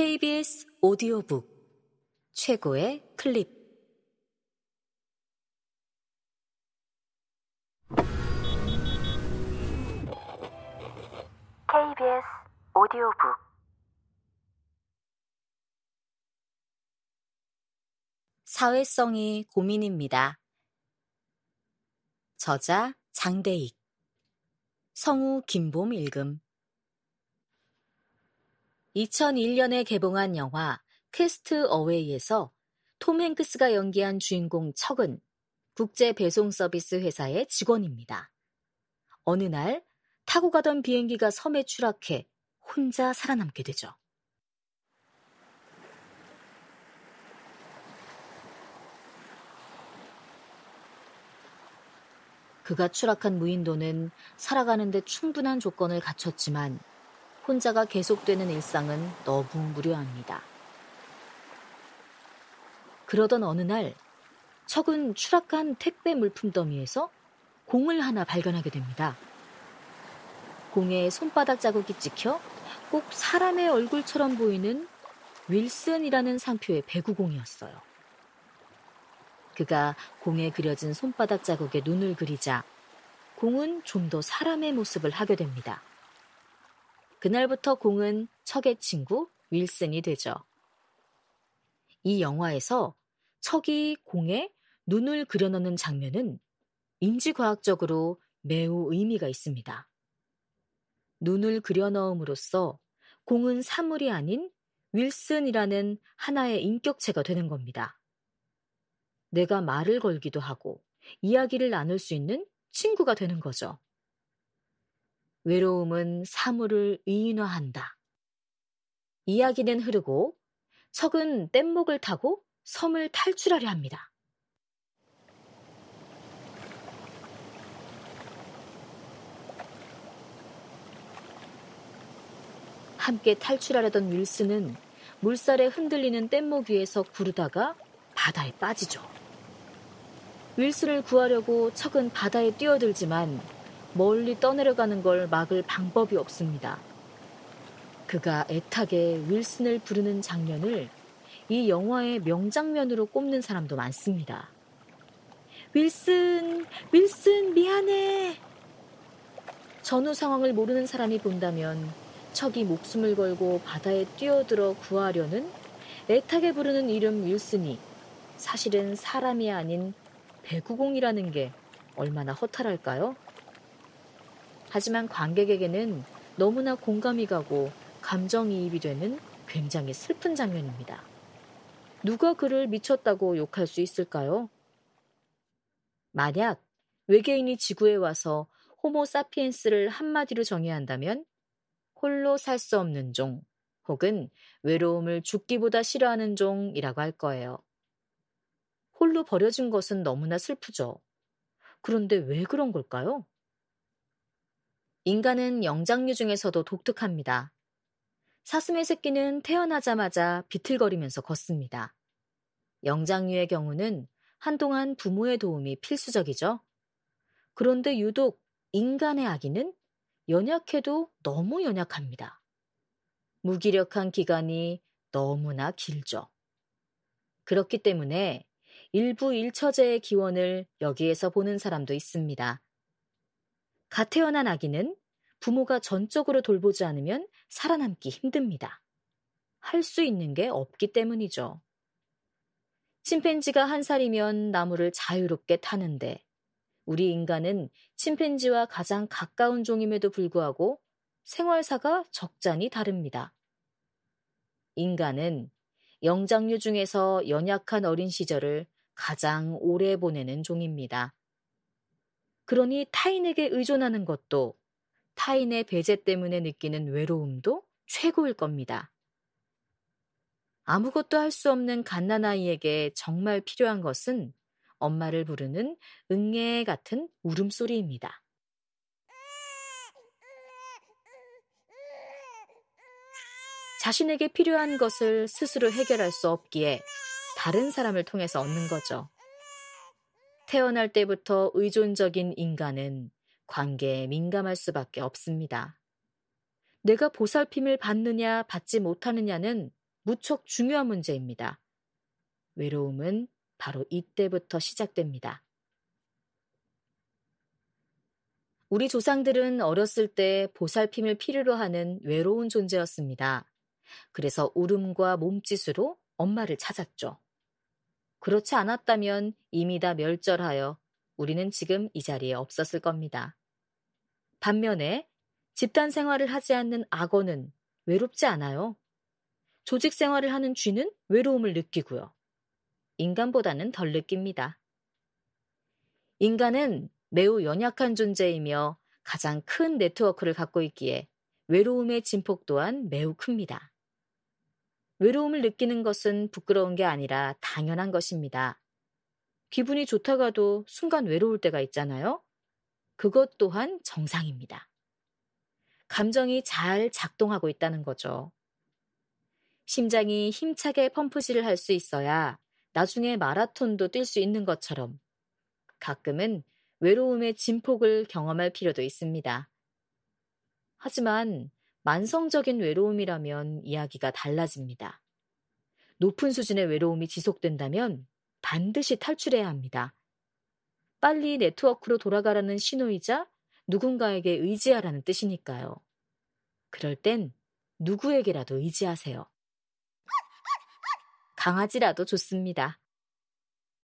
KBS 오디오북 최고의 클립. KBS 오디오북. 사회성이 고민입니다. 저자 장대익. 성우 김봄 읽음 2001년에 개봉한 영화 캐스트 어웨이에서 톰 행크스가 연기한 주인공 척은 국제 배송 서비스 회사의 직원입니다. 어느 날 타고 가던 비행기가 섬에 추락해 혼자 살아남게 되죠. 그가 추락한 무인도는 살아가는데 충분한 조건을 갖췄지만 혼자가 계속되는 일상은 너무 무료합니다. 그러던 어느 날 척은 추락한 택배 물품 더미에서 공을 하나 발견하게 됩니다. 공에 손바닥 자국이 찍혀 꼭 사람의 얼굴처럼 보이는 윌슨이라는 상표의 배구공이었어요. 그가 공에 그려진 손바닥 자국에 눈을 그리자 공은 좀 더 사람의 모습을 하게 됩니다. 그날부터 공은 척의 친구 윌슨이 되죠. 이 영화에서 척이 공에 눈을 그려넣는 장면은 인지과학적으로 매우 의미가 있습니다. 눈을 그려넣음으로써 공은 사물이 아닌 윌슨이라는 하나의 인격체가 되는 겁니다. 내가 말을 걸기도 하고 이야기를 나눌 수 있는 친구가 되는 거죠. 외로움은 사물을 의인화한다. 이야기는 흐르고 척은 뗏목을 타고 섬을 탈출하려 합니다. 함께 탈출하려던 윌스는 물살에 흔들리는 뗏목 위에서 구르다가 바다에 빠지죠. 윌스를 구하려고 척은 바다에 뛰어들지만 멀리 떠내려가는 걸 막을 방법이 없습니다. 그가 애타게 윌슨을 부르는 장면을 이 영화의 명장면으로 꼽는 사람도 많습니다. 윌슨, 윌슨, 미안해. 전후 상황을 모르는 사람이 본다면 척이 목숨을 걸고 바다에 뛰어들어 구하려는 애타게 부르는 이름 윌슨이 사실은 사람이 아닌 배구공이라는 게 얼마나 허탈할까요? 하지만 관객에게는 너무나 공감이 가고 감정이입이 되는 굉장히 슬픈 장면입니다. 누가 그를 미쳤다고 욕할 수 있을까요? 만약 외계인이 지구에 와서 호모 사피엔스를 한마디로 정의한다면 홀로 살 수 없는 종 혹은 외로움을 죽기보다 싫어하는 종이라고 할 거예요. 홀로 버려진 것은 너무나 슬프죠. 그런데 왜 그런 걸까요? 인간은 영장류 중에서도 독특합니다. 사슴의 새끼는 태어나자마자 비틀거리면서 걷습니다. 영장류의 경우는 한동안 부모의 도움이 필수적이죠. 그런데 유독 인간의 아기는 연약해도 너무 연약합니다. 무기력한 기간이 너무나 길죠. 그렇기 때문에 일부 일처제의 기원을 여기에서 보는 사람도 있습니다. 갓 태어난 아기는 부모가 전적으로 돌보지 않으면 살아남기 힘듭니다. 할 수 있는 게 없기 때문이죠. 침팬지가 한 살이면 나무를 자유롭게 타는데 우리 인간은 침팬지와 가장 가까운 종임에도 불구하고 생활사가 적잖이 다릅니다. 인간은 영장류 중에서 연약한 어린 시절을 가장 오래 보내는 종입니다. 그러니 타인에게 의존하는 것도 타인의 배제 때문에 느끼는 외로움도 최고일 겁니다. 아무것도 할 수 없는 갓난아이에게 정말 필요한 것은 엄마를 부르는 응애 같은 울음소리입니다. 자신에게 필요한 것을 스스로 해결할 수 없기에 다른 사람을 통해서 얻는 거죠. 태어날 때부터 의존적인 인간은 관계에 민감할 수밖에 없습니다. 내가 보살핌을 받느냐 받지 못하느냐는 무척 중요한 문제입니다. 외로움은 바로 이때부터 시작됩니다. 우리 조상들은 어렸을 때 보살핌을 필요로 하는 외로운 존재였습니다. 그래서 울음과 몸짓으로 엄마를 찾았죠. 그렇지 않았다면 이미 다 멸절하여 우리는 지금 이 자리에 없었을 겁니다. 반면에 집단 생활을 하지 않는 악어는 외롭지 않아요. 조직 생활을 하는 쥐는 외로움을 느끼고요. 인간보다는 덜 느낍니다. 인간은 매우 연약한 존재이며 가장 큰 네트워크를 갖고 있기에 외로움의 진폭 또한 매우 큽니다. 외로움을 느끼는 것은 부끄러운 게 아니라 당연한 것입니다. 기분이 좋다가도 순간 외로울 때가 있잖아요. 그것 또한 정상입니다. 감정이 잘 작동하고 있다는 거죠. 심장이 힘차게 펌프질을 할 수 있어야 나중에 마라톤도 뛸 수 있는 것처럼 가끔은 외로움의 진폭을 경험할 필요도 있습니다. 하지만 만성적인 외로움이라면 이야기가 달라집니다. 높은 수준의 외로움이 지속된다면 반드시 탈출해야 합니다. 빨리 네트워크로 돌아가라는 신호이자 누군가에게 의지하라는 뜻이니까요. 그럴 땐 누구에게라도 의지하세요. 강아지라도 좋습니다.